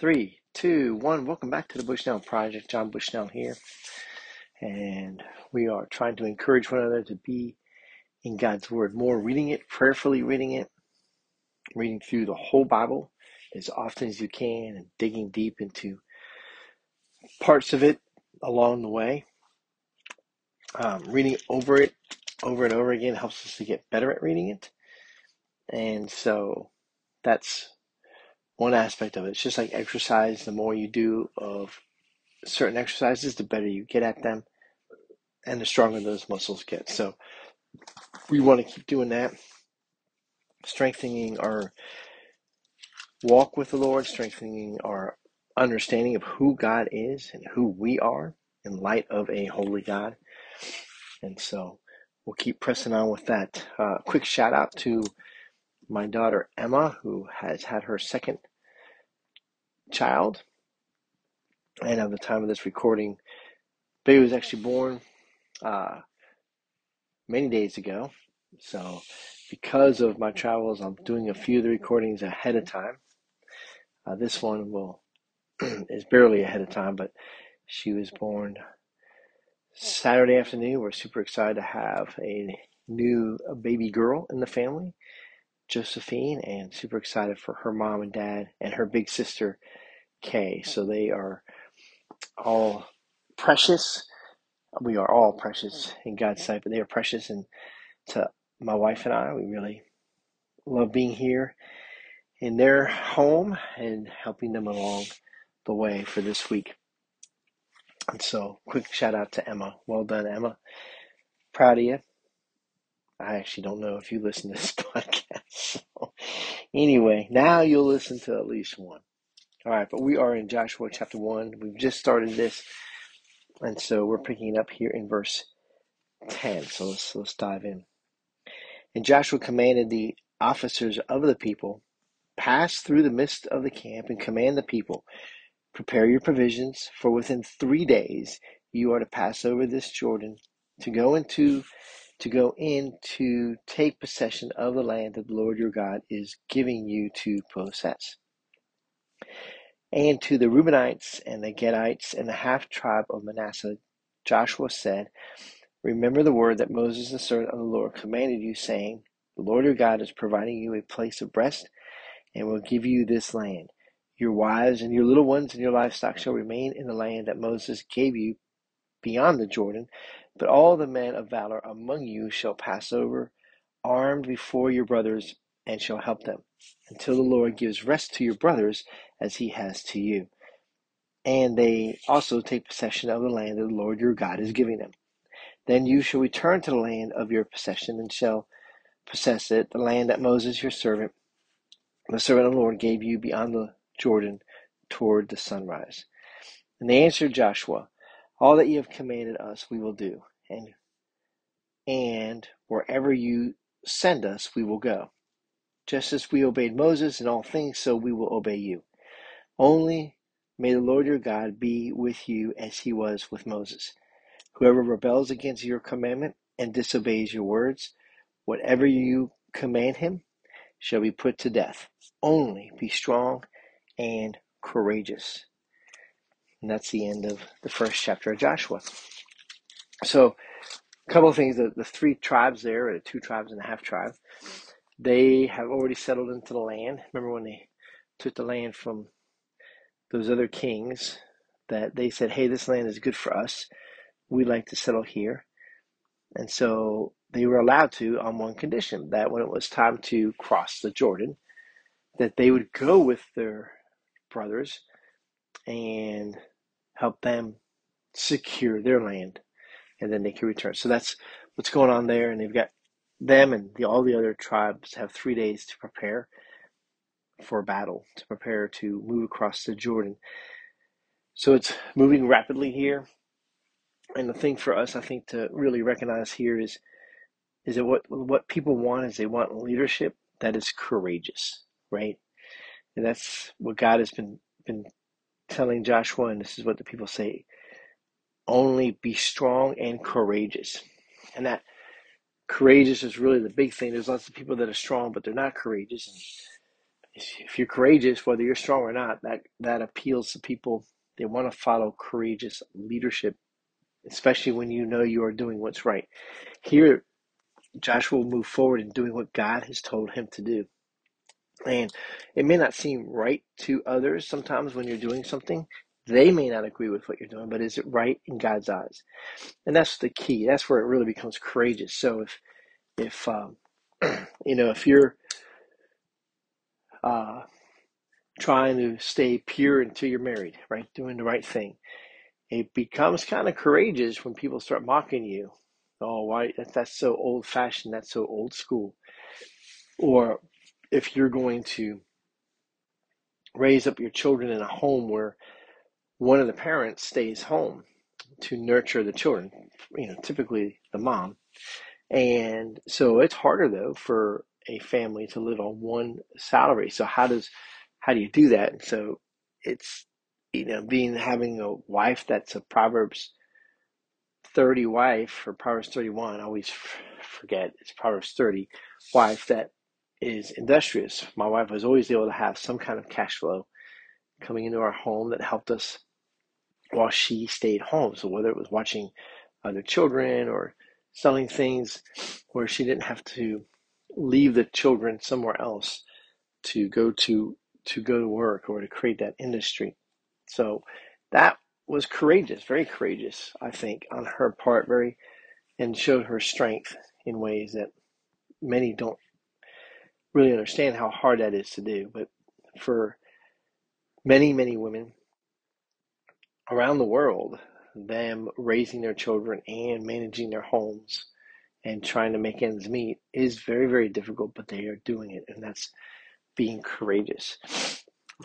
Three, two, one. Welcome back to the Bushnell Project. John Bushnell here. And we are trying to encourage one another to be in God's Word more, reading it, prayerfully reading it, reading through the whole Bible as often as you can, and digging deep into parts of it along the way. Um, reading over it over and over again helps us to get better at reading it. And so that's one aspect of it. It's just like exercise. The more you do of certain exercises, the better you get at them, and the stronger those muscles get. So we want to keep doing that, strengthening our walk with the Lord, strengthening our understanding of who God is and who we are in light of a holy God. And so we'll keep pressing on with that. Uh, quick shout out to my daughter Emma, who has had her second child. And at the time of this recording, baby was actually born uh, many days ago. So, because of my travels, I'm doing a few of the recordings ahead of time. Uh, this one will is barely ahead of time, but she was born Saturday afternoon. We're super excited to have a new baby girl in the family, Josephine, and super excited for her mom and dad and her big sister K. So they are all precious. We are all precious mm. in God's sight, but they are precious. And to my wife and I, we really love being here in their home and helping them along the way for this week. And so, quick shout out to Emma. Well done, Emma. Proud of you. I actually don't know if you listen to this podcast. So, anyway, now you'll listen to at least one. All right, but we are in Joshua chapter 1. We've just started this, and so we're picking it up here in verse 10. So let's, let's dive in. And Joshua commanded the officers of the people, Pass through the midst of the camp and command the people, Prepare your provisions, for within three days you are to pass over this Jordan to go into to go in to take possession of the land that the Lord your God is giving you to possess. And to the Reubenites and the Gadites and the half tribe of Manasseh, Joshua said, Remember the word that Moses, the servant of the Lord, commanded you, saying, The Lord your God is providing you a place of rest and will give you this land. Your wives and your little ones and your livestock shall remain in the land that Moses gave you beyond the Jordan, but all the men of valor among you shall pass over, armed before your brothers, and shall help them, until the Lord gives rest to your brothers as he has to you. And they also take possession of the land that the Lord your God is giving them. Then you shall return to the land of your possession and shall possess it, the land that Moses your servant, the servant of the Lord, gave you beyond the Jordan toward the sunrise. And they answered Joshua, All that you have commanded us we will do, and and wherever you send us we will go. Just as we obeyed Moses in all things, so we will obey you. Only may the Lord your God be with you as he was with Moses. Whoever rebels against your commandment and disobeys your words, whatever you command him, shall be put to death. Only be strong and courageous. And that's the end of the first chapter of Joshua. So, a couple of things the, the three tribes there, or the two tribes and a half tribe, they have already settled into the land. Remember when they took the land from those other kings that they said, hey, this land is good for us. We'd like to settle here. And so they were allowed to on one condition that when it was time to cross the Jordan, that they would go with their brothers and help them secure their land and then they can return. So that's what's going on there. And they've got them and the, all the other tribes have three days to prepare for battle, to prepare to move across the Jordan. So it's moving rapidly here. And the thing for us, I think, to really recognize here is is that what what people want is they want leadership that is courageous, right? And that's what God has been been telling Joshua, and this is what the people say: only be strong and courageous. And that courageous is really the big thing. There's lots of people that are strong, but they're not courageous. And if you're courageous, whether you're strong or not, that that appeals to people. They want to follow courageous leadership, especially when you know you are doing what's right. Here, Joshua will move forward in doing what God has told him to do. And it may not seem right to others sometimes when you're doing something. They may not agree with what you're doing, but is it right in God's eyes? And that's the key. That's where it really becomes courageous. So if if um, you know if you're uh, trying to stay pure until you're married, right, doing the right thing, it becomes kind of courageous when people start mocking you. Oh, why? That's so old fashioned. That's so old school. Or if you're going to raise up your children in a home where one of the parents stays home to nurture the children, you know, typically the mom. And so it's harder though for a family to live on one salary. So how does how do you do that? And so it's you know being having a wife that's a Proverbs 30 wife or Proverbs 31, I always forget it's Proverbs 30 wife that is industrious. My wife was always able to have some kind of cash flow coming into our home that helped us while she stayed home. So whether it was watching other children or selling things where she didn't have to leave the children somewhere else to go to to go to work or to create that industry. So that was courageous, very courageous, I think, on her part, very and showed her strength in ways that many don't really understand how hard that is to do. But for many, many women around the world, them raising their children and managing their homes and trying to make ends meet is very, very difficult, but they are doing it, and that's being courageous.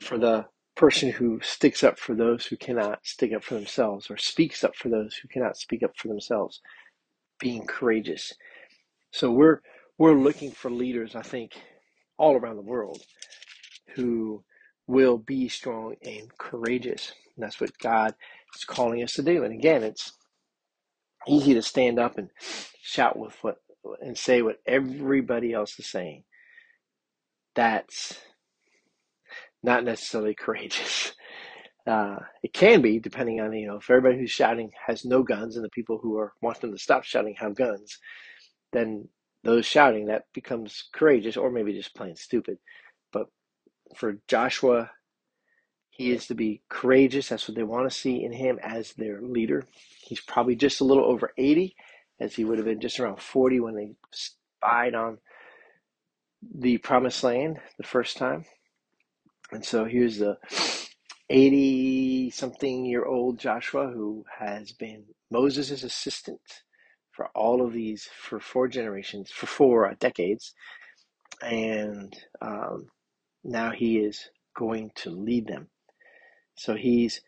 For the person who sticks up for those who cannot stick up for themselves, or speaks up for those who cannot speak up for themselves, being courageous. So we're we're looking for leaders, I think, all around the world who will be strong and courageous. And that's what God is calling us to do. And again, it's easy to stand up and shout with what and say what everybody else is saying. That's not necessarily courageous. Uh, it can be, depending on you know if everybody who's shouting has no guns and the people who are want them to stop shouting have guns, then those shouting that becomes courageous or maybe just plain stupid. But for Joshua he is to be courageous. That's what they want to see in him as their leader. He's probably just a little over 80, as he would have been just around 40 when they spied on the promised land the first time. And so here's the 80 something year old Joshua who has been Moses' assistant for all of these, for four generations, for four uh, decades. And um, now he is going to lead them. So he's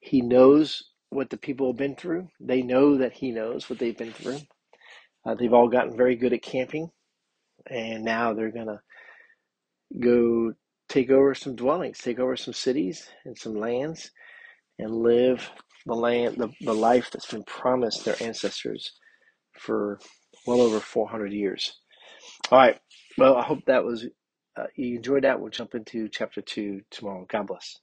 he knows what the people have been through. They know that he knows what they've been through. Uh, they've all gotten very good at camping, and now they're gonna go take over some dwellings, take over some cities and some lands, and live the land, the, the life that's been promised their ancestors for well over 400 years. All right. Well, I hope that was uh, you enjoyed that. We'll jump into chapter two tomorrow. God bless.